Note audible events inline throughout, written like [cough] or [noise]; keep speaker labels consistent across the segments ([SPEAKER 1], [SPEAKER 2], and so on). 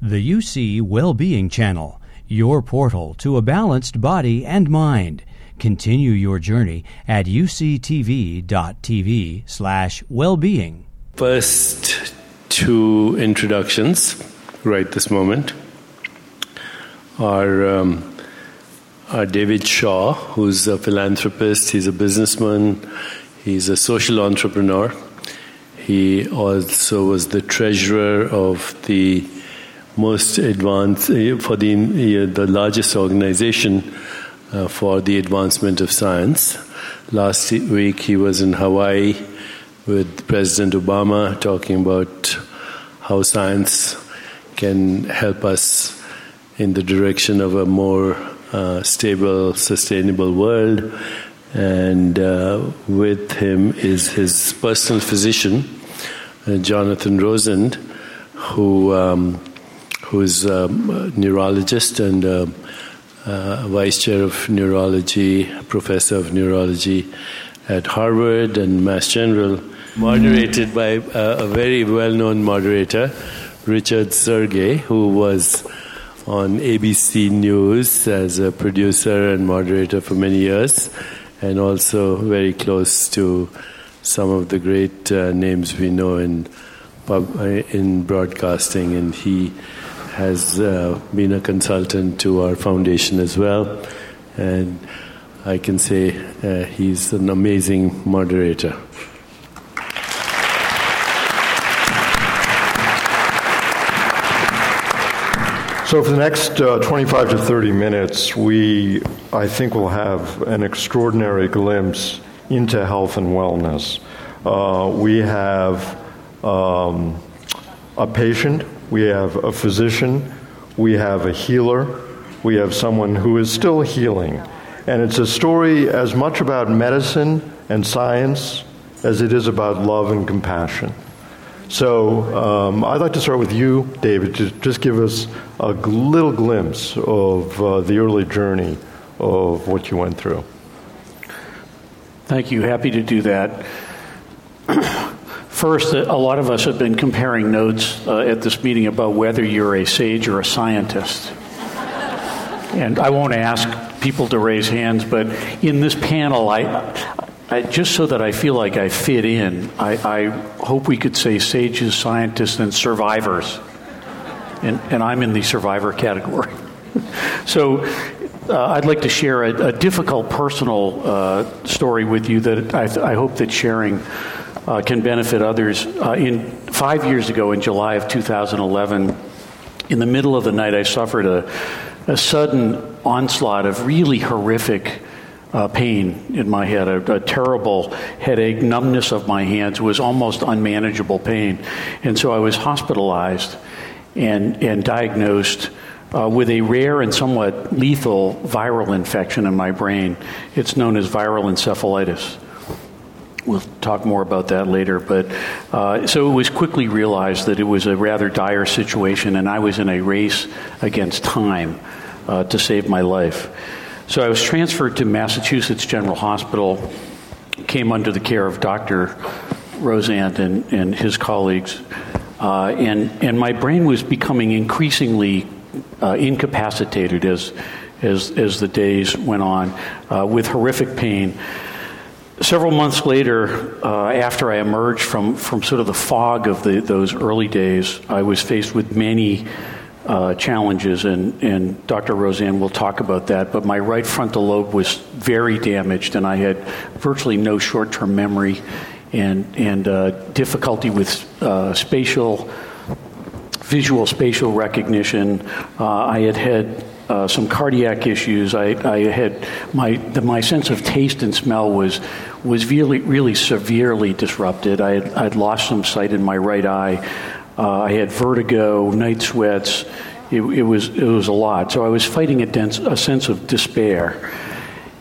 [SPEAKER 1] The UC Wellbeing Channel, your portal to a balanced body and mind. Continue your journey at uctv.tv slash wellbeing.
[SPEAKER 2] First two introductions right this moment are, um, are David Shaw, who's a philanthropist, he's a businessman, he's a social entrepreneur. He also was the treasurer of the most advanced, uh, for the, uh, the largest organization uh, for the advancement of science. Last week he was in Hawaii with President Obama talking about how science can help us in the direction of a more uh, stable, sustainable world. And uh, with him is his personal physician, uh, Jonathan Rosand, who um, who's um, a neurologist and a, a vice chair of neurology, professor of neurology at Harvard and Mass General, moderated by a, a very well known moderator, Richard Sergay, who was on ABC News as a producer and moderator for many years, and also very close to some of the great uh, names we know in, uh, in broadcasting. And he has uh, been a consultant to our foundation as well. And I can say uh, he's an amazing moderator.
[SPEAKER 3] So, for the next uh, 25 to 30 minutes, we, I think, will have an extraordinary glimpse into health and wellness. Uh, we have um, a patient we have a physician, we have a healer, we have someone who is still healing. And it's a story as much about medicine and science as it is about love and compassion. So um, I'd like to start with you, David, to just give us a little glimpse of uh, the early journey of what you went through.
[SPEAKER 4] Thank you. Happy to do that. First, a lot of us have been comparing notes uh, at this meeting about whether you're a sage or a scientist. and I won't ask people to raise hands, but in this panel, I, I just so that I feel like I fit in, I, I hope we could say sages, scientists, and survivors. And, and I'm in the survivor category. [laughs] so uh, I'd like to share a, a difficult personal uh, story with you that I, I hope that sharing uh, can benefit others. Uh, in five years ago, in July of 2011, in the middle of the night, I suffered a, a sudden onslaught of really horrific uh, pain in my head, a, a, terrible headache, numbness of my hands was almost unmanageable pain, and so I was hospitalized and and diagnosed. Uh, with a rare and somewhat lethal viral infection in my brain. It's known as viral encephalitis we'll talk more about that later. But uh, so it was quickly realized that it was a rather dire situation, and I was in a race against time uh, to save my life. So I was transferred to Massachusetts General Hospital, came under the care of Dr. Rosand and, and his colleagues, uh, and and my brain was becoming increasingly uh, incapacitated as as as the days went on, uh, with horrific pain several months later, uh, after I emerged from, from sort of the fog of the, those early days, I was faced with many uh, challenges, and, and Dr. Rosand will talk about that. But my right frontal lobe was very damaged, and I had virtually no short term memory and, and uh, difficulty with uh, spatial, visual spatial recognition. Uh, I had had uh, some cardiac issues. I, I had my the, my sense of taste and smell was was really really severely disrupted. I had, I'd lost some sight in my right eye. Uh, I had vertigo, night sweats. It, it, was it was a lot. So I was fighting a, dense, a sense of despair.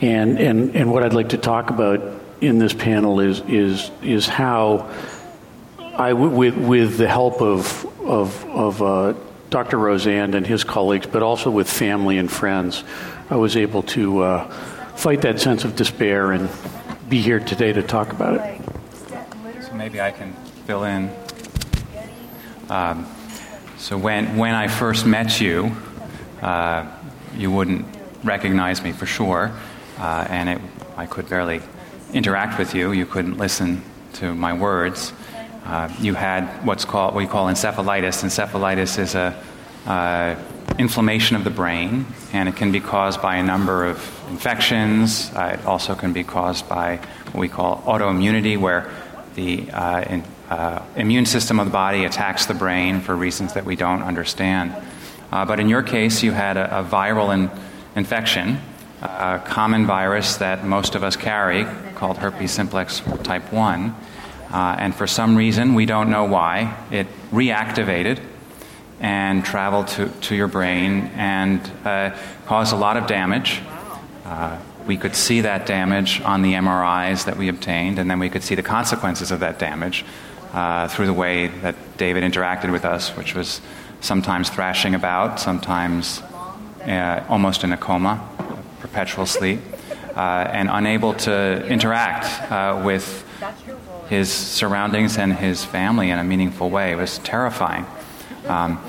[SPEAKER 4] And and and what I'd like to talk about in this panel is is is how I with with the help of of of uh, Dr. Rosand and his colleagues, but also with family and friends, I was able to uh, fight that sense of despair and be here today to talk about it.
[SPEAKER 5] So maybe I can fill in. Um, So when, when I first met you, uh, you wouldn't recognize me for sure, uh, and it, I could barely interact with you. You couldn't listen to my words. Uh, you had what's called what we call encephalitis. Encephalitis is a uh, inflammation of the brain, and it can be caused by a number of infections. Uh, it also can be caused by what we call autoimmunity, where the uh, in, uh, immune system of the body attacks the brain for reasons that we don't understand. Uh, but in your case, you had a, a viral in, infection, a common virus that most of us carry called herpes simplex type 1. Uh, and for some reason, we don't know why, it reactivated and travel to, to your brain and uh, caused a lot of damage. Uh, we could see that damage on the MRIs that we obtained, and then we could see the consequences of that damage uh, through the way that David interacted with us, which was sometimes thrashing about, sometimes uh, almost in a coma, perpetual sleep, uh, and unable to interact uh, with his surroundings and his family in a meaningful way. It was terrifying. Um,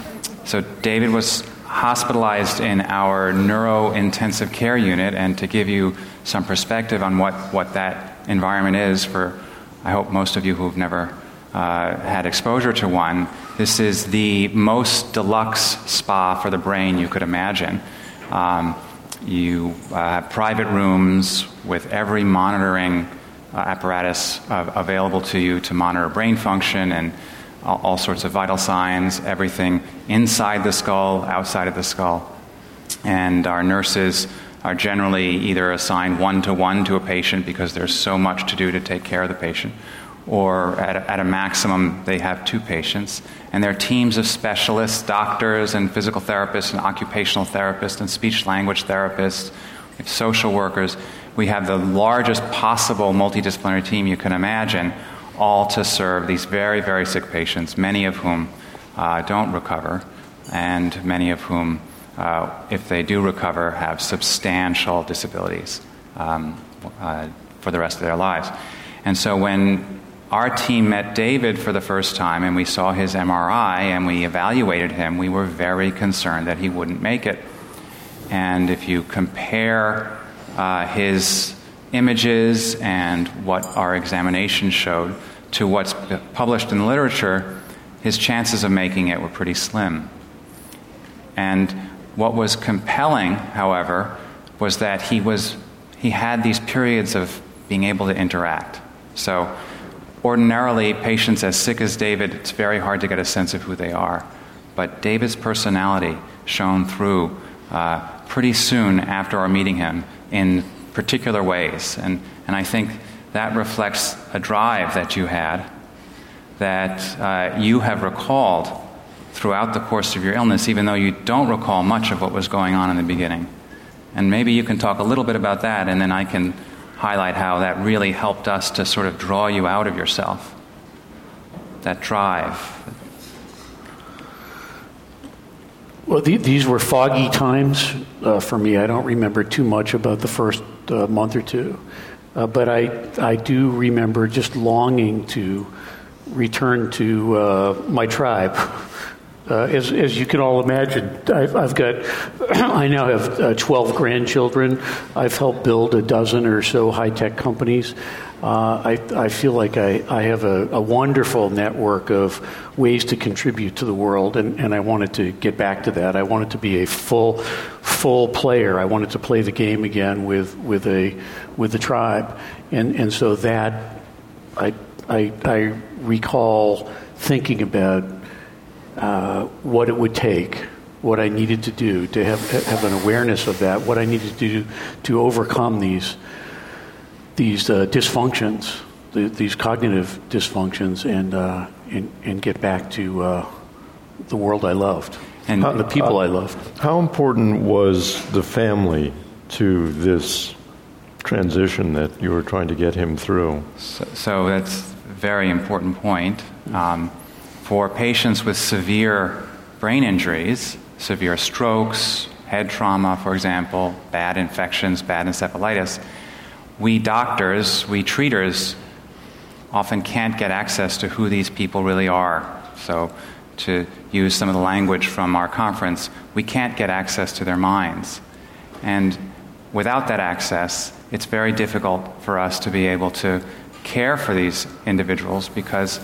[SPEAKER 5] so David was hospitalized in our neuro-intensive care unit, and to give you some perspective on what, what that environment is for, I hope most of you who've never uh, had exposure to one, this is the most deluxe spa for the brain you could imagine. Um, you uh, have private rooms with every monitoring uh, apparatus available to you to monitor brain function and all, all, sorts of vital signs, everything inside the skull, outside of the skull. And our nurses are generally either assigned one to one to a patient because there's so much to do to take care of the patient, or at a, at a maximum, they have two patients. And there are teams of specialists, doctors, and physical therapists, and occupational therapists, and speech language therapists, social workers. We have the largest possible multidisciplinary team you can imagine, all to serve these very, very sick patients, many of whom uh, don't recover, and many of whom, uh, if they do recover, have substantial disabilities um, uh, for the rest of their lives. And so when our team met David for the first time and we saw his MRI and we evaluated him, we were very concerned that he wouldn't make it. And if you compare uh, his images and what our examination showed to what's published in the literature, his chances of making it were pretty slim. And what was compelling, however, was that he was he had these periods of being able to interact. So ordinarily, patients as sick as David, it's very hard to get a sense of who they are. But David's personality shone through uh, pretty soon after our meeting him in particular ways. And, and I think that reflects a drive that you had that uh, you have recalled throughout the course of your illness, even though you don't recall much of what was going on in the beginning. And maybe you can talk a little bit about that, and then I can highlight how that really helped us to sort of draw you out of yourself. That drive.
[SPEAKER 4] Well, the, these were foggy times uh, for me. I don't remember too much about the first uh, month or two. Uh, but I, I do remember just longing to return to uh, my tribe. [laughs] Uh, as, as you can all imagine, I've, I've got, [clears throat] I now have uh, 12 grandchildren. I've helped build a dozen or so high tech companies. Uh, I, I feel like I, I have a, a, wonderful network of ways to contribute to the world, and, and I wanted to get back to that. I wanted to be a full, full player. I wanted to play the game again with, with, a, with the tribe. And, and so that, I, I, I recall thinking about uh, what it would take, what I needed to do to have, have an awareness of that, what I needed to do to overcome these, these uh, dysfunctions, the, these cognitive dysfunctions, and, uh, and, and, get back to uh, the world I loved and how, the people I loved.
[SPEAKER 3] How important was the family to this transition that you were trying to get him through?
[SPEAKER 5] So, so that's a very important point. Um, for patients with severe brain injuries, severe strokes, head trauma, for example, bad infections, bad encephalitis, we doctors, we treaters, often can't get access to who these people really are. So to use some of the language from our conference, we can't get access to their minds. And without that access, it's very difficult for us to be able to care for these individuals because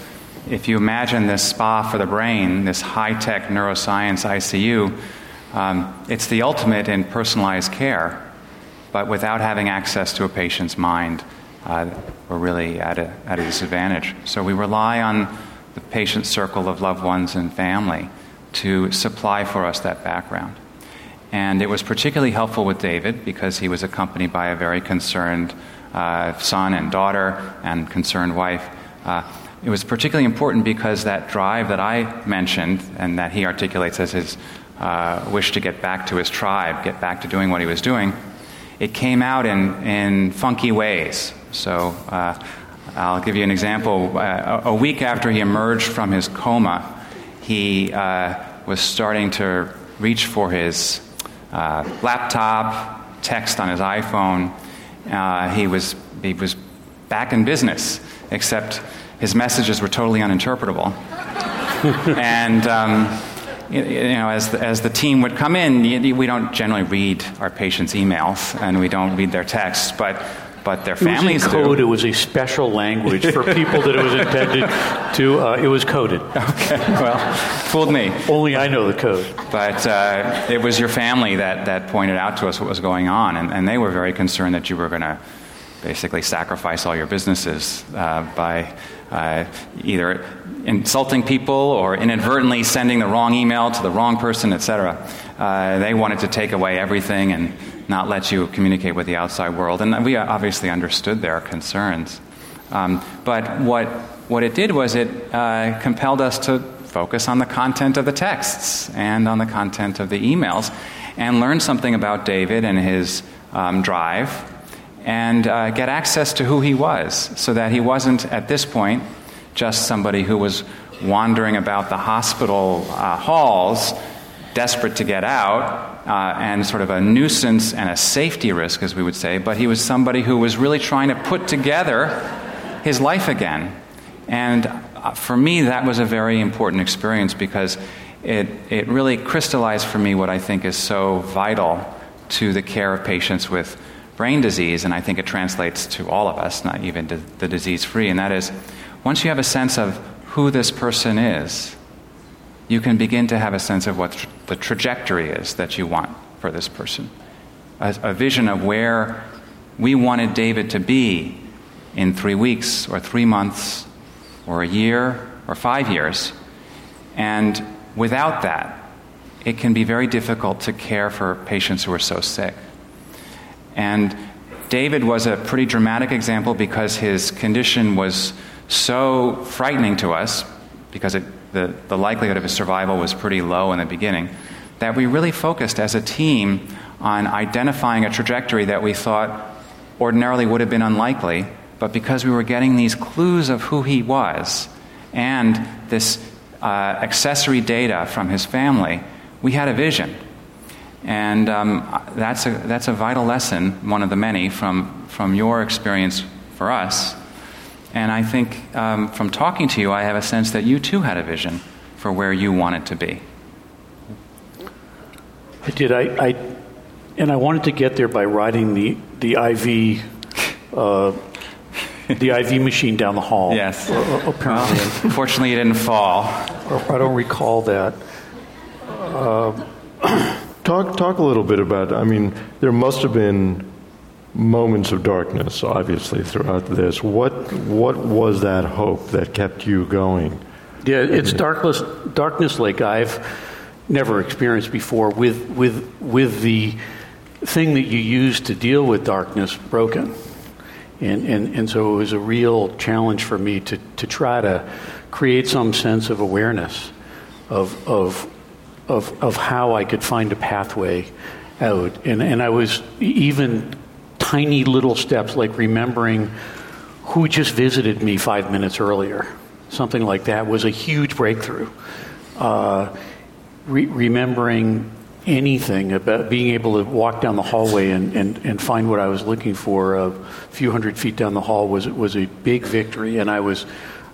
[SPEAKER 5] if you imagine this spa for the brain, this high tech neuroscience ICU, um, it's the ultimate in personalized care. But without having access to a patient's mind, uh, we're really at a, at a disadvantage. So we rely on the patient circle of loved ones and family to supply for us that background. And it was particularly helpful with David because he was accompanied by a very concerned uh, son and daughter and concerned wife. Uh, it was particularly important because that drive that I mentioned and that he articulates as his uh, wish to get back to his tribe, get back to doing what he was doing, it came out in, in funky ways. So uh, I'll give you an example. Uh, a week after he emerged from his coma, he uh, was starting to reach for his uh, laptop, text on his iPhone. Uh, he, was, he was back in business, except his messages were totally uninterpretable. [laughs] and um, you know, as the, as the team would come in, we don't generally read our patients' emails and we don't read their texts, but but their families
[SPEAKER 4] it was in code.
[SPEAKER 5] do.
[SPEAKER 4] It was a special language for people that it was intended to. Uh, it was coded. [laughs]
[SPEAKER 5] Okay, well, fooled me.
[SPEAKER 4] Only I know the code.
[SPEAKER 5] But uh, it was your family that, that pointed out to us what was going on, and, and they were very concerned that you were going to basically sacrifice all your businesses uh, by uh, either insulting people or inadvertently sending the wrong email to the wrong person, etc. Uh, they wanted to take away everything and not let you communicate with the outside world. And we obviously understood their concerns. Um, but what, what it did was it uh, compelled us to focus on the content of the texts and on the content of the emails and learn something about David and his um, drive and uh, get access to who he was so that he wasn't, at this point, just somebody who was wandering about the hospital uh, halls, desperate to get out, uh, and sort of a nuisance and a safety risk, as we would say, but he was somebody who was really trying to put together his life again. And uh, for me, that was a very important experience because it, it really crystallized for me what I think is so vital to the care of patients with brain disease, and I think it translates to all of us, not even to the disease free, and that is once you have a sense of who this person is, you can begin to have a sense of what the trajectory is that you want for this person. A, a vision of where we wanted David to be in three weeks, or three months, or a year, or five years. And without that, it can be very difficult to care for patients who are so sick. And David was a pretty dramatic example because his condition was so frightening to us, because it, the, the likelihood of his survival was pretty low in the beginning, that we really focused as a team on identifying a trajectory that we thought ordinarily would have been unlikely, but because we were getting these clues of who he was and this uh, accessory data from his family, we had a vision. And um, that's, a, that's a vital lesson, one of the many, from, from your experience for us. And I think um, from talking to you, I have a sense that you too had a vision for where you wanted to be.
[SPEAKER 4] I did. I, I and I wanted to get there by riding the the IV uh, the IV machine down the hall.
[SPEAKER 5] Yes.
[SPEAKER 4] Uh, apparently,
[SPEAKER 5] well, fortunately, you didn't fall.
[SPEAKER 4] I don't recall that. Uh,
[SPEAKER 3] Talk, talk a little bit about, I mean, there must have been moments of darkness, obviously, throughout this. What, what was that hope that kept you going?
[SPEAKER 4] Yeah, it's darkness, darkness like I've never experienced before with, with, with the thing that you use to deal with darkness broken. And, and, and so it was a real challenge for me to, to try to create some sense of awareness of, of of, of how I could find a pathway out. And, and I was even tiny little steps like remembering who just visited me five minutes earlier. Something like that was a huge breakthrough. Uh, re- remembering anything about being able to walk down the hallway and, and, and find what I was looking for a few hundred feet down the hall was, was a big victory. And I was,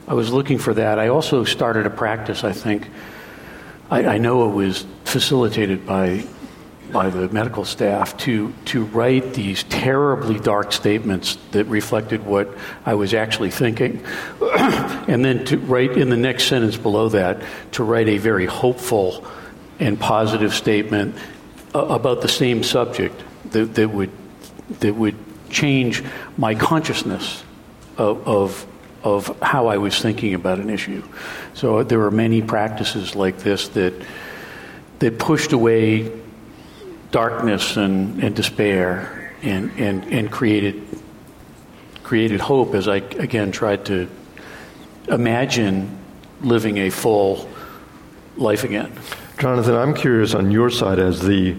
[SPEAKER 4] I was looking for that. I also started a practice, I think, I, I know it was facilitated by by the medical staff to to write these terribly dark statements that reflected what I was actually thinking, [clears throat] and then to write in the next sentence below that to write a very hopeful and positive statement about the same subject that, that would that would change my consciousness of, of of how I was thinking about an issue. So there were many practices like this that that pushed away darkness and, and despair and, and, and created created hope as I again tried to imagine living a full life again.
[SPEAKER 3] Jonathan, I'm curious on your side as the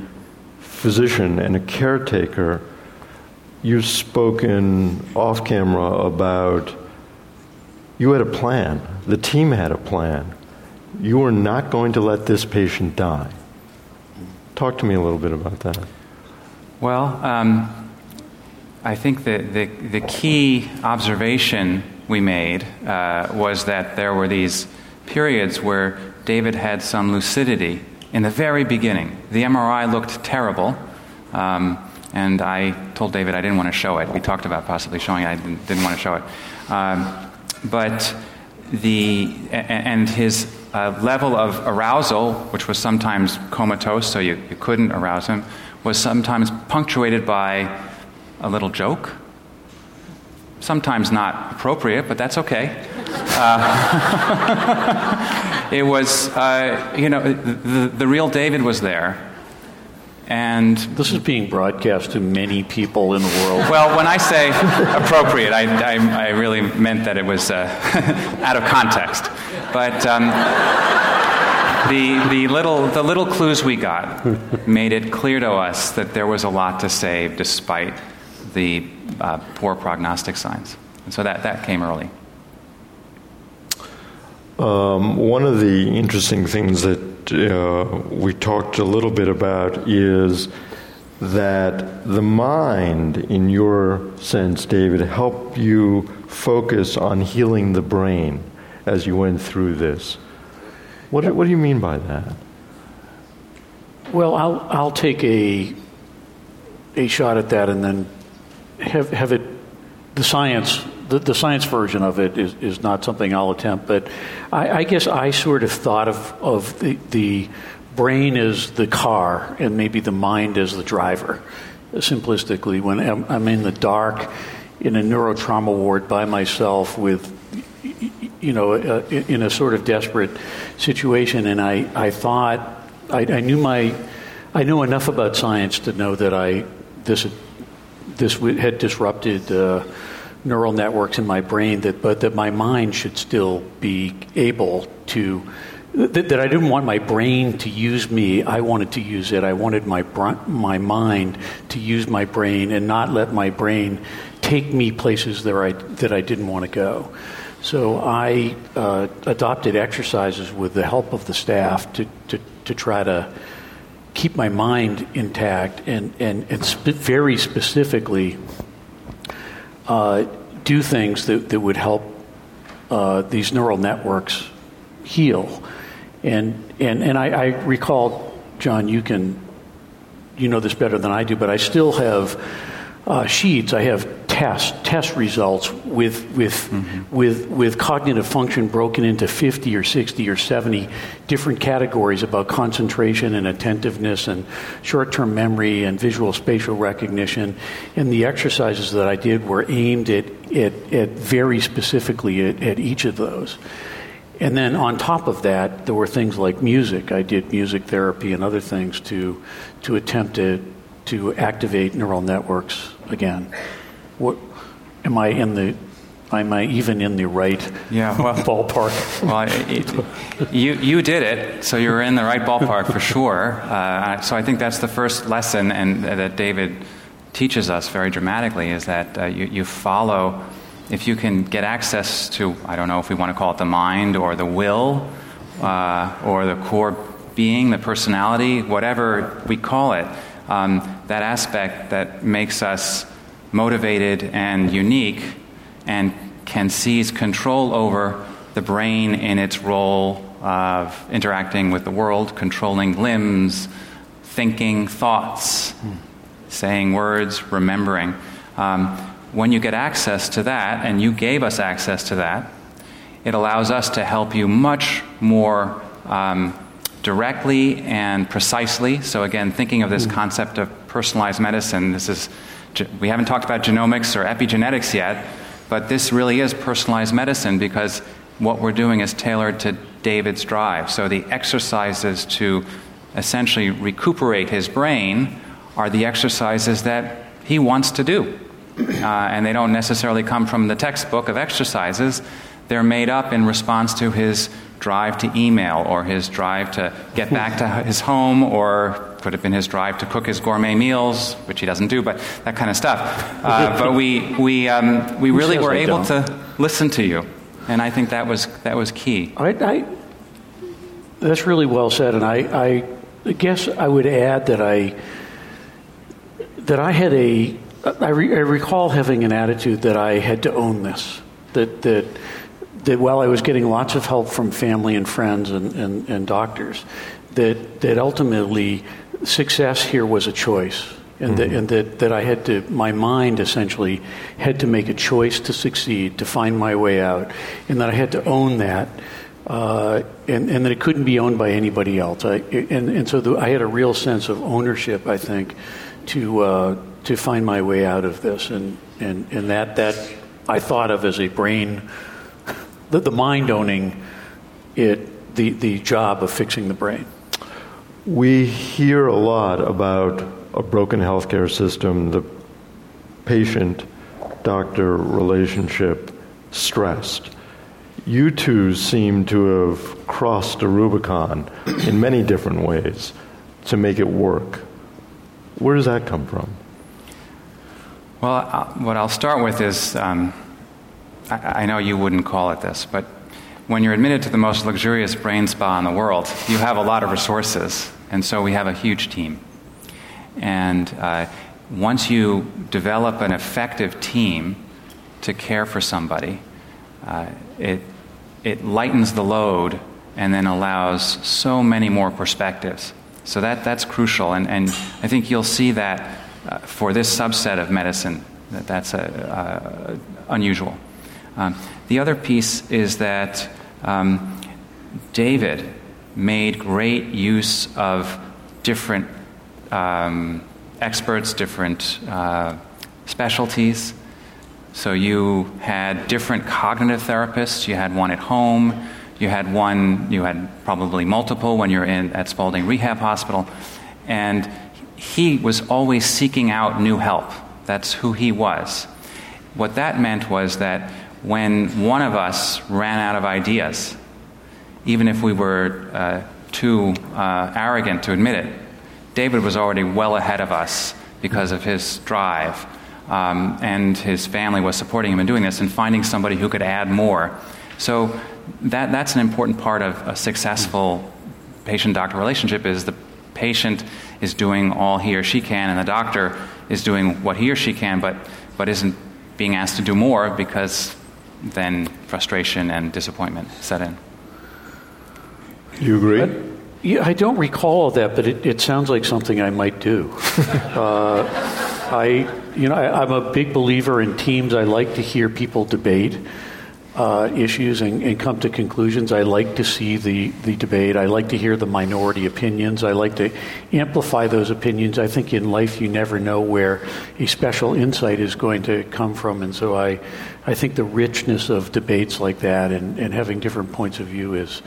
[SPEAKER 3] physician and a caretaker. You've spoken off camera about you had a plan, the team had a plan. You were not going to let this patient die. Talk to me a little bit about that.
[SPEAKER 5] Well, um, I think that the, the key observation we made uh, was that there were these periods where David had some lucidity in the very beginning. The MRI looked terrible, um, and I told David I didn't want to show it. We talked about possibly showing it, I didn't, didn't want to show it. Um, but the, and his uh, level of arousal, which was sometimes comatose, so you, you couldn't arouse him, was sometimes punctuated by a little joke. Sometimes not appropriate, but that's okay. Uh, [laughs] it was, uh, you know, the, the real David was there. And
[SPEAKER 4] this is being broadcast to many people in the world.
[SPEAKER 5] Well, when I say appropriate, I, I, I really meant that it was uh, [laughs] out of context. But um, the, the, little, the little clues we got made it clear to us that there was a lot to save despite the uh, poor prognostic signs. And so that, that came early.
[SPEAKER 3] Um, one of the interesting things that uh, we talked a little bit about is that the mind, in your sense, David, helped you focus on healing the brain as you went through this. What, what do you mean by that?
[SPEAKER 4] Well, I'll, I'll take a, a shot at that and then have, have it, the science the, the science version of it is, is not something I'll attempt, but I, I guess I sort of thought of, of the, the brain as the car and maybe the mind as the driver, simplistically. When I'm, I'm in the dark in a neurotrauma ward by myself with, you know, uh, in a sort of desperate situation, and I, I thought, I, I knew my, I knew enough about science to know that I, this, this had disrupted. Uh, neural networks in my brain that but that my mind should still be able to that, that, I didn't want my brain to use me. I wanted to use it. I wanted my my mind to use my brain and not let my brain take me places that I that I didn't want to go. So I uh, adopted exercises with the help of the staff to to, to try to keep my mind intact and and, and sp- very specifically uh, do things that, that would help uh, these neural networks heal. And, and, and I, I recall, John, you can, you know this better than I do, but I still have uh, sheets. I have test test results with with mm-hmm. with with cognitive function broken into 50 or 60 or 70 different categories about concentration and attentiveness and short-term memory and visual spatial recognition. And the exercises that I did were aimed at at, at very specifically at, at each of those. And then on top of that there were things like music. I did music therapy and other things to to attempt to to activate neural networks again what, am I in the am I even in the right
[SPEAKER 5] yeah, well, [laughs]
[SPEAKER 4] ballpark?
[SPEAKER 5] Well, it, you, you did it, so you're in the right ballpark for sure. Uh, so I think that's the first lesson, and uh, that David teaches us very dramatically is that uh, you, you follow, if you can get access to, I don't know if we want to call it the mind or the will uh, or the core being, the personality, whatever we call it, um, that aspect that makes us motivated and unique and can seize control over the brain in its role of interacting with the world, controlling limbs, thinking thoughts, saying words, remembering. Um, when you get access to that, and you gave us access to that, it allows us to help you much more um, directly and precisely. So, again, thinking of this concept of personalized medicine, this is, we haven't talked about genomics or epigenetics yet, but this really is personalized medicine because what we're doing is tailored to David's drive. So, the exercises to essentially recuperate his brain are the exercises that he wants to do. Uh, and they don't necessarily come from the textbook of exercises. They're made up in response to his drive to email or his drive to get back to his home or could have been his drive to cook his gourmet meals, which he doesn't do, but that kind of stuff. Uh, [laughs] but we, we, um, we really were able to listen to you. And I think that was, that was key.
[SPEAKER 4] I, I, that's really well said. And I, I guess I would add that I, that I had a, I, re, I recall having an attitude that I had to own this. That, that that while I was getting lots of help from family and friends and, and, and doctors, that, that ultimately success here was a choice. And, mm-hmm. that, and that, that I had to, my mind essentially had to make a choice to succeed, to find my way out, and that I had to own that. Uh, and, and that it couldn't be owned by anybody else. I, and, and so the, I had a real sense of ownership, I think, to, uh, to find my way out of this. And, and, and that, that I thought of as a brain the, the mind owning it, the, the job of fixing the brain.
[SPEAKER 3] We hear a lot about a broken healthcare system, the patient doctor relationship stressed. You two seem to have crossed a Rubicon in many different ways to make it work. Where does that come from?
[SPEAKER 5] Well, uh, what I'll start with is um, I, I know you wouldn't call it this, but when you're admitted to the most luxurious brain spa in the world, you have a lot of resources, and so we have a huge team. And uh, once you develop an effective team to care for somebody, uh, it, it lightens the load and then allows so many more perspectives. So that, that's crucial, and, and I think you'll see that uh, for this subset of medicine, that that's a, unusual. Um, the other piece is that um, David made great use of different um, experts, different uh, specialties. So you had different cognitive therapists. You had one at home. You had one. You had probably multiple when you're in at Spaulding Rehab Hospital, and he was always seeking out new help. That's who he was. What that meant was that when one of us ran out of ideas, even if we were uh, too uh, arrogant to admit it. David was already well ahead of us because of his drive, um, and his family was supporting him in doing this and finding somebody who could add more. So that, that's an important part of a successful patient-doctor relationship is the patient is doing all he or she can, and the doctor is doing what he or she can, but, but isn't being asked to do more because then frustration and disappointment set in.
[SPEAKER 3] You agree?
[SPEAKER 4] I, yeah, I don't recall that, but it, it sounds like something I might do. [laughs] uh, I, you know, I, I'm a big believer in teams. I like to hear people debate uh, issues and, and, come to conclusions. I like to see the, the debate. I like to hear the minority opinions. I like to amplify those opinions. I think in life you never know where a special insight is going to come from. And so I, I think the richness of debates like that and, and having different points of view is,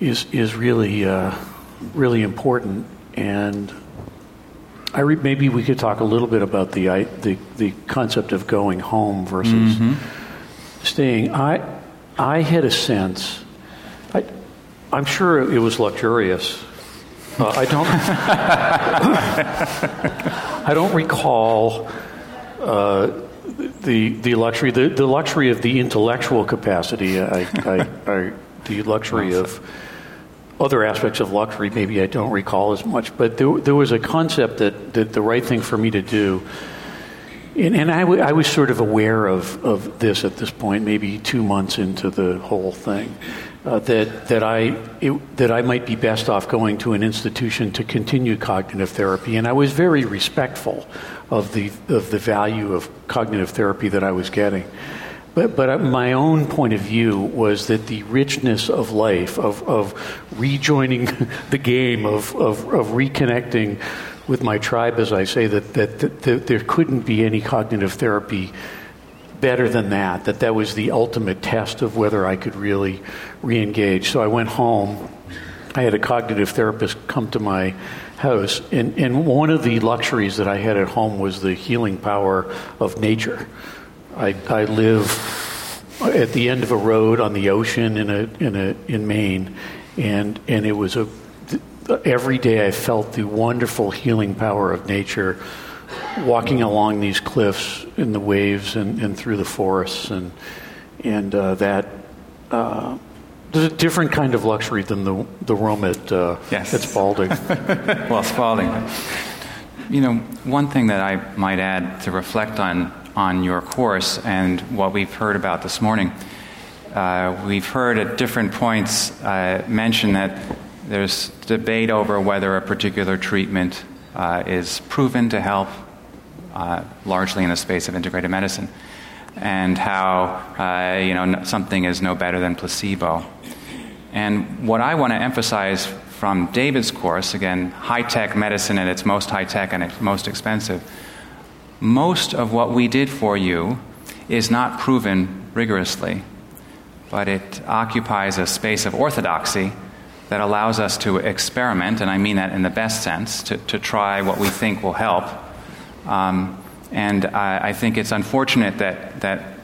[SPEAKER 4] is, is really, uh, really important. And I re- maybe we could talk a little bit about the, the, the concept of going home versus. Mm-hmm staying, I, I had a sense, I, I'm sure it was luxurious. Uh, I don't, [laughs] I don't recall uh, the the luxury, the, the luxury of the intellectual capacity. I, I, I, the luxury of other aspects of luxury, maybe I don't recall as much. But there, there was a concept that, that the right thing for me to do and, and I, w- I was sort of aware of, of this at this point, maybe two months into the whole thing. uh, that that I it, that I might be best off going to an institution to continue cognitive therapy, and I was very respectful of the of the value of cognitive therapy that I was getting. But, but my own point of view was that the richness of life, of, of rejoining [laughs] the game, of, of, of reconnecting with my tribe, as I say, that, that, that, that there couldn't be any cognitive therapy better than that, that that was the ultimate test of whether I could really re engage. So I went home. I had a cognitive therapist come to my house, and, and one of the luxuries that I had at home was the healing power of nature. I, I live at the end of a road on the ocean in, a, in, a, in Maine, and, and it was a, every day I felt the wonderful healing power of nature walking along these cliffs in the waves and, and through the forests, and and uh, that uh, there's a different kind of luxury than the the room at uh,
[SPEAKER 5] yes.
[SPEAKER 4] at Spaulding. [laughs]
[SPEAKER 5] well, Spaulding. You know, one thing that I might add to reflect on on your course and what we've heard about this morning. Uh, we've heard at different points uh, mention that there's debate over whether a particular treatment uh, is proven to help uh, largely in the space of integrated medicine, and how uh, you know something is no better than placebo. And what I want to emphasize from David's course, again, high tech medicine at its most high tech and its most expensive, most of what we did for you is not proven rigorously, but it occupies a space of orthodoxy that allows us to experiment, and I mean that in the best sense, to, to try what we think will help. Um, and I, I, think it's unfortunate that, that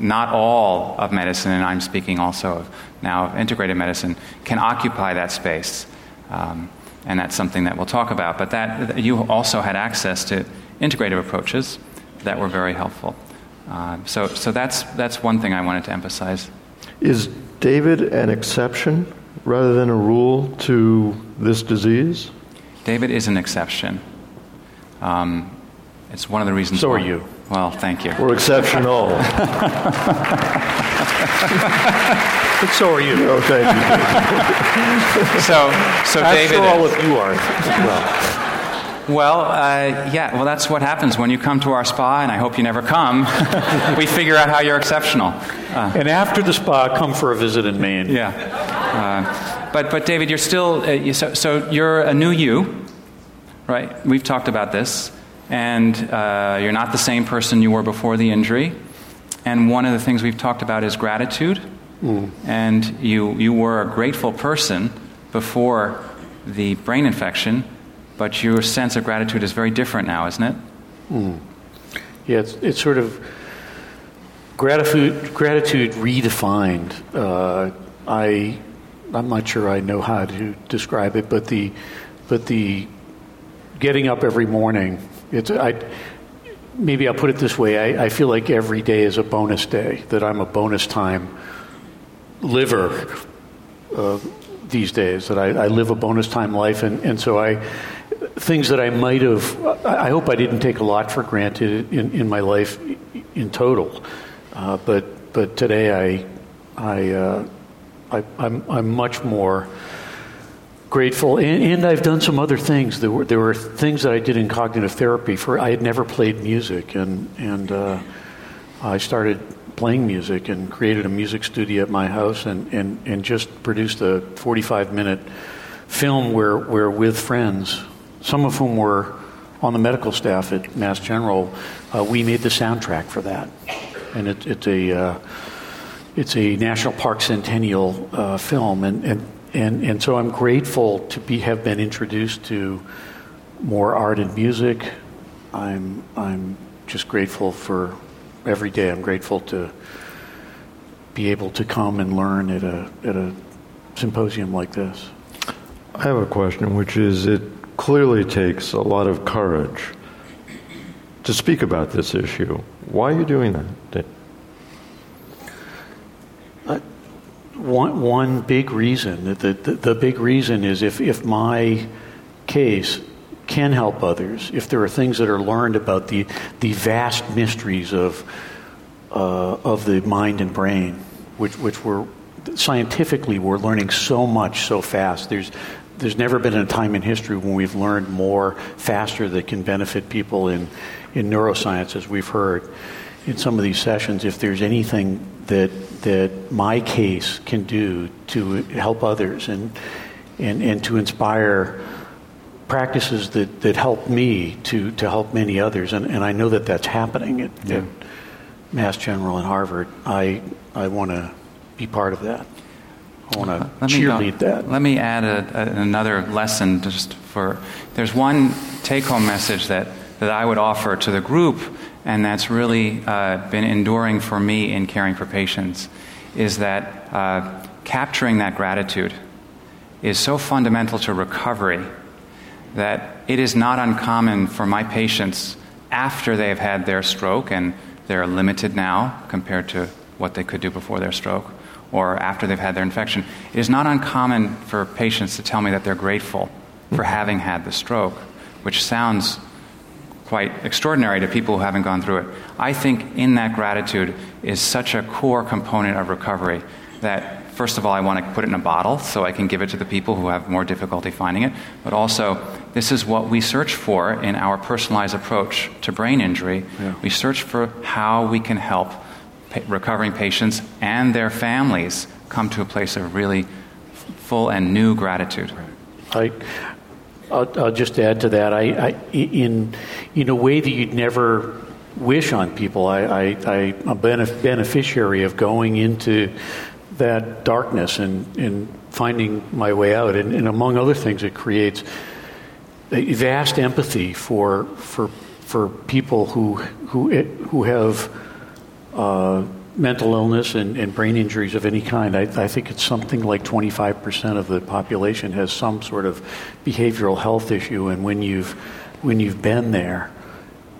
[SPEAKER 5] not all of medicine, and I'm speaking also of now of integrated medicine, can occupy that space. Um, and that's something that we'll talk about. But that you also had access to integrative approaches that were very helpful. Uh, so, so that's, that's one thing I wanted to emphasize.
[SPEAKER 3] Is David an exception rather than a rule to this disease?
[SPEAKER 5] David is an exception. Um, it's one of the reasons.
[SPEAKER 4] So
[SPEAKER 5] why.
[SPEAKER 4] are you.
[SPEAKER 5] Well, thank you.
[SPEAKER 3] We're exceptional. [laughs] but
[SPEAKER 4] so are you.
[SPEAKER 3] Oh, thank
[SPEAKER 5] you. so, so
[SPEAKER 4] After
[SPEAKER 5] David.
[SPEAKER 4] all, if you are. Well.
[SPEAKER 5] Well, uh, yeah, well, that's what happens when you come to our spa, and I hope you never come. [laughs] we figure out how you're exceptional.
[SPEAKER 4] Uh, and after the spa, come for a visit in Maine.
[SPEAKER 5] Yeah. Uh, but, but, David, you're still, uh, so, so, you're a new you, right? We've talked about this. And uh, you're not the same person you were before the injury. And one of the things we've talked about is gratitude. Mm. And you, you were a grateful person before the brain infection but your sense of gratitude is very different now, isn't it?
[SPEAKER 4] Mm. Yeah, it's, it's sort of gratitude, gratitude redefined. Uh, I, I'm not sure I know how to describe it, but the, but the getting up every morning, it's, I, maybe I'll put it this way I, I feel like every day is a bonus day, that I'm a bonus time liver uh, these days, that I, I, live a bonus time life, and, and so I things that I might have, I hope I didn't take a lot for granted in, in my life in total. Uh, but, but today I, I, uh, I, I'm, I'm much more grateful. And, and, I've done some other things. There were, there were things that I did in cognitive therapy. For I had never played music, and, and uh, I started playing music and created a music studio at my house and, and, and just produced a 45 minute film where, where with friends some of whom were on the medical staff at Mass General, uh, we made the soundtrack for that, and it, it's a uh, it's a National Park Centennial uh, film, and, and and and so I'm grateful to be have been introduced to more art and music. I'm I'm just grateful for every day. I'm grateful to be able to come and learn at a at a symposium like this.
[SPEAKER 3] I have a question, which is it clearly takes a lot of courage to speak about this issue. Why are you doing that?
[SPEAKER 4] Uh, one, one big reason, the, the, the big reason is if, if my case can help others, if there are things that are learned about the, the vast mysteries of, uh, of the mind and brain, which, which we're scientifically, we're learning so much so fast. There's there's never been a time in history when we've learned more faster that can benefit people in, in neuroscience, as we've heard in some of these sessions. If there's anything that that my case can do to help others and and, and to inspire practices that, that help me to, to help many others, and, and I know that that's happening at, yeah. at Mass General and Harvard. I, I want to be part of that. I want to cheerlead that.
[SPEAKER 5] Let me add a, a, another lesson just for. There's one take-home message that, that I would offer to the group, and that's really uh, been enduring for me in caring for patients, is that uh, capturing that gratitude is so fundamental to recovery that it is not uncommon for my patients after they have had their stroke and they're limited now compared to what they could do before their stroke or after they've had their infection. It is not uncommon for patients to tell me that they're grateful for having had the stroke, which sounds quite extraordinary to people who haven't gone through it. I think in that gratitude is such a core component of recovery that first of all, I want to put it in a bottle so I can give it to the people who have more difficulty finding it. But also, this is what we search for in our personalized approach to brain injury. Yeah. We search for how we can help pa- recovering patients and their families come to a place of really full and new gratitude.
[SPEAKER 4] I, I'll, I'll just add to that. I, I, in, in a way that you'd never wish on people, I, I, I'm a benef- beneficiary of going into that darkness and, and finding my way out. And, and, among other things, it creates a vast empathy for, for, for people who, who, who have uh, mental illness and, and, brain injuries of any kind. I, I, think it's something like 25% of the population has some sort of behavioral health issue. And when you've, when you've been there,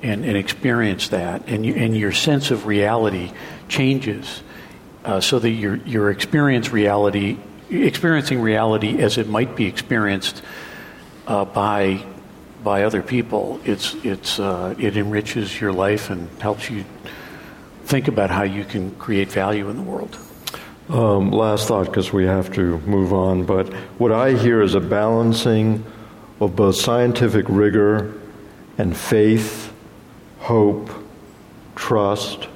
[SPEAKER 4] and, and experienced that, and, you, and your sense of reality changes uh, so that your your experience reality, experiencing reality as it might be experienced uh, by by other people. It's it's uh, it enriches your life and helps you think about how you can create value in the world.
[SPEAKER 3] Um, last thought, because we have to move on. But what I hear is a balancing of both scientific rigor and faith, hope, trust,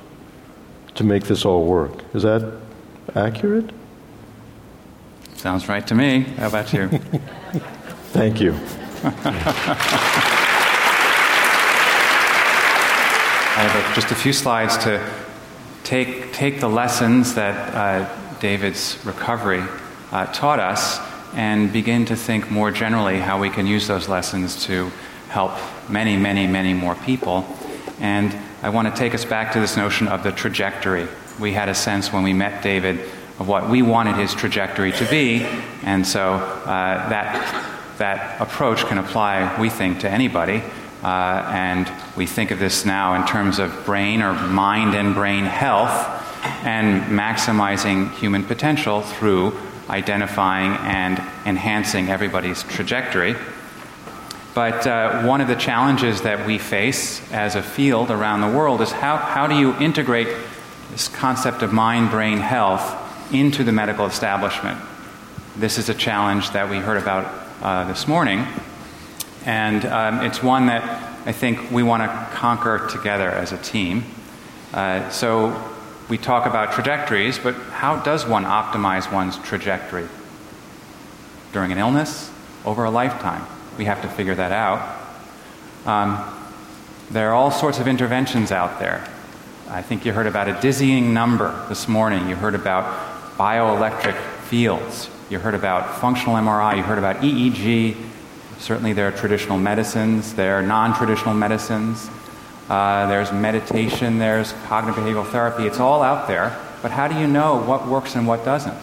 [SPEAKER 3] to make this all work. Is that accurate?
[SPEAKER 5] Sounds right to me. How about you? [laughs]
[SPEAKER 3] Thank you. [laughs]
[SPEAKER 5] I have just a few slides to take, take the lessons that uh, David's recovery uh, taught us and begin to think more generally how we can use those lessons to help many, many, many more people. And I want to take us back to this notion of the trajectory. We had a sense when we met David of what we wanted his trajectory to be, and so uh, that, that approach can apply, we think, to anybody. Uh, and we think of this now in terms of brain or mind and brain health and maximizing human potential through identifying and enhancing everybody's trajectory. But uh, one of the challenges that we face as a field around the world is how, how do you integrate this concept of mind brain health into the medical establishment? This is a challenge that we heard about uh, this morning, and um, it's one that I think we want to conquer together as a team. Uh, so we talk about trajectories, but how does one optimize one's trajectory? During an illness? Over a lifetime? we have to figure that out. Um, there are all sorts of interventions out there. I think you heard about a dizzying number this morning. You heard about bioelectric fields. You heard about functional MRI. You heard about EEG. Certainly, there are traditional medicines, there are non traditional medicines. Uh, there's meditation, there's cognitive behavioral therapy. It's all out there. But how do you know what works and what doesn't?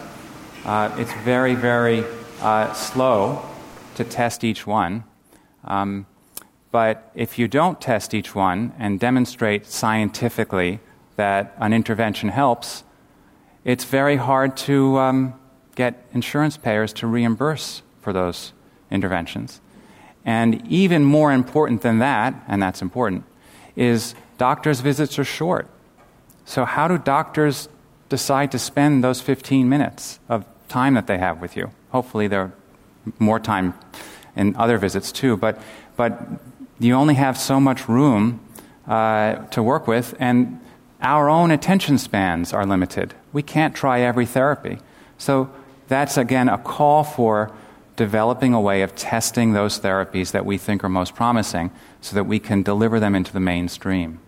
[SPEAKER 5] Uh, it's very, very uh, slow to test each one. Um, but if you don't test each one and demonstrate scientifically that an intervention helps, it's very hard to um, get insurance payers to reimburse for those interventions. And even more important than that, and that's important, is doctors' visits are short. So, how do doctors decide to spend those 15 minutes of time that they have with you. Hopefully, there are more time in other visits too, but, but you only have so much room uh, to work with, and our own attention spans are limited. We can't try every therapy. So, that's again a call for developing a way of testing those therapies that we think are most promising so that we can deliver them into the mainstream.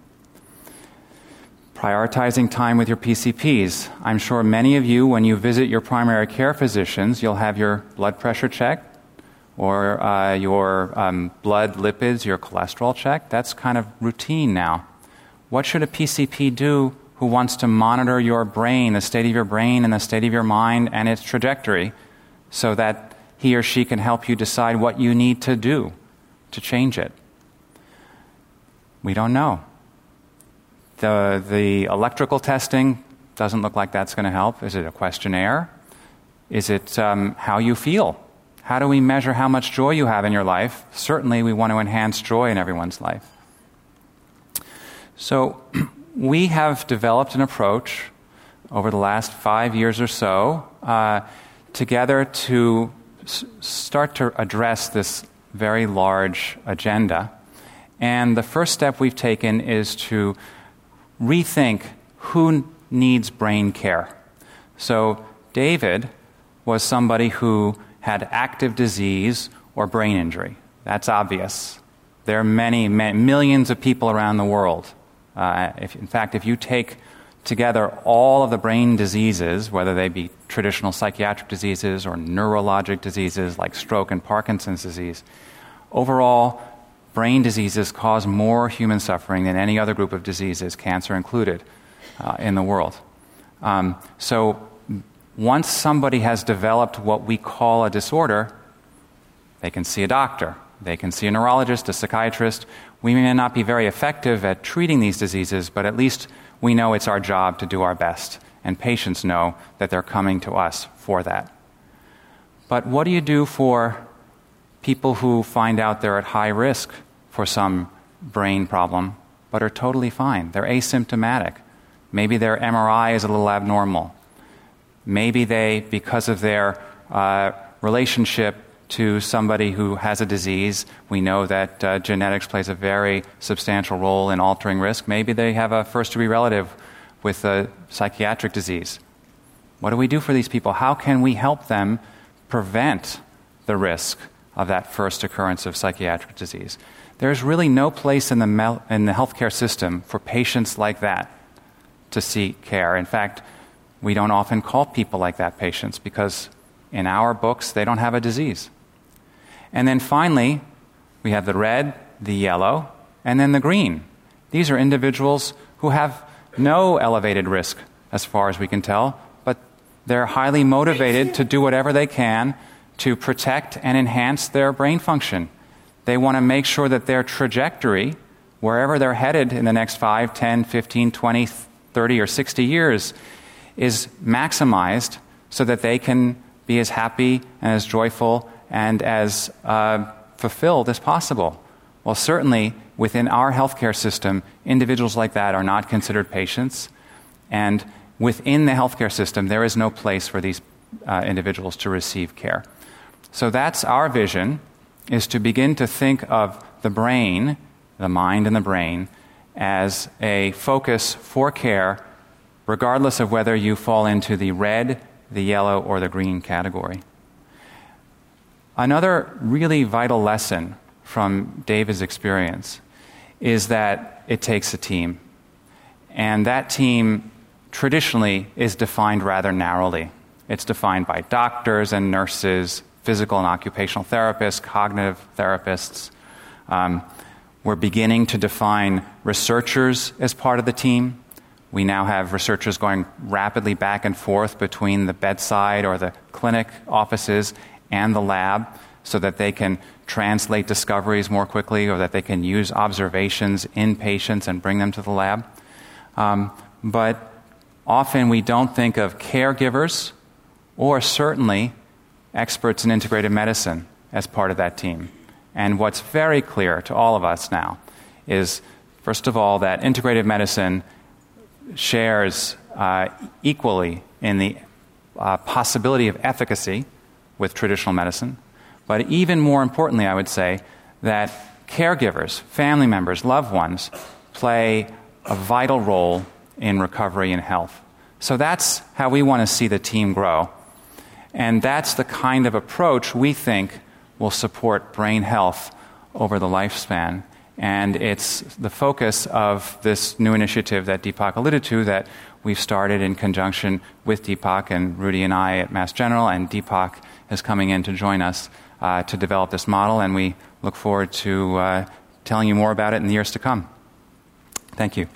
[SPEAKER 5] Prioritizing time with your PCPs. I'm sure many of you, when you visit your primary care physicians, you'll have your blood pressure checked or uh, your um, blood lipids, your cholesterol checked. That's kind of routine now. What should a PCP do who wants to monitor your brain, the state of your brain and the state of your mind and its trajectory, so that he or she can help you decide what you need to do to change it. We don't know. The, the electrical testing doesn't look like that's going to help. Is it a questionnaire? Is it um, how you feel? How do we measure how much joy you have in your life? Certainly, we want to enhance joy in everyone's life. So, [clears throat] we have developed an approach over the last five years or so uh, together to start to address this very large agenda. And the first step we've taken is to rethink who needs brain care. So, David was somebody who had active disease or brain injury. That's obvious. There are many, many millions of people around the world. Uh, if, in fact, if you take together all of the brain diseases, whether they be traditional psychiatric diseases or neurologic diseases like stroke and Parkinson's disease, overall, brain diseases cause more human suffering than any other group of diseases, cancer included, uh, in the world. Um, so, once somebody has developed what we call a disorder, they can see a doctor, they can see a neurologist, a psychiatrist. We may not be very effective at treating these diseases, but at least we know it's our job to do our best, and patients know that they're coming to us for that. But what do you do for people who find out they're at high risk for some brain problem but are totally fine? They're asymptomatic. Maybe their MRI is a little abnormal. Maybe they, because of their uh, relationship to somebody who has a disease. We know that uh, genetics plays a very substantial role in altering risk. Maybe they have a first degree relative with a psychiatric disease. What do we do for these people? How can we help them prevent the risk of that first occurrence of psychiatric disease? There's really no place in the, in the healthcare system for patients like that to seek care. In fact, we don't often call people like that patients because in our books they don't have a disease. And then finally, we have the red, the yellow, and then the green. These are individuals who have no elevated risk, as far as we can tell, but they're highly motivated to do whatever they can to protect and enhance their brain function. They want to make sure that their trajectory, wherever they're headed in the next 5, 10, 15, 20, 30, or 60 years, is maximized so that they can be as happy and as joyful and as uh, fulfilled as possible. Well, certainly within our healthcare system, individuals like that are not considered patients. And within the healthcare system, there is no place for these uh, individuals to receive care. So that's our vision, is to begin to think of the brain, the mind and the brain, as a focus for care, regardless of whether you fall into the red, the yellow, or the green category. Another really vital lesson from David's experience is that it takes a team. And that team traditionally is defined rather narrowly. It's defined by doctors and nurses, physical and occupational therapists, cognitive therapists. Um, we're beginning to define researchers as part of the team. We now have researchers going rapidly back and forth between the bedside or the clinic offices and the lab so that they can translate discoveries more quickly or that they can use observations in patients and bring them to the lab. Um, but often we don't think of caregivers or certainly experts in integrated medicine as part of that team. And what's very clear to all of us now is, first of all, that integrated medicine shares uh, equally in the uh, possibility of efficacy with traditional medicine, but even more importantly, I would say that caregivers, family members, loved ones play a vital role in recovery and health. So that's how we want to see the team grow. And that's the kind of approach we think will support brain health over the lifespan. And it's the focus of this new initiative that Deepak alluded to that we've started in conjunction with Deepak and Rudy and I at Mass General, and Deepak is coming in to join us uh, to develop this model, and we look forward to uh, telling you more about it in the years to come. Thank you.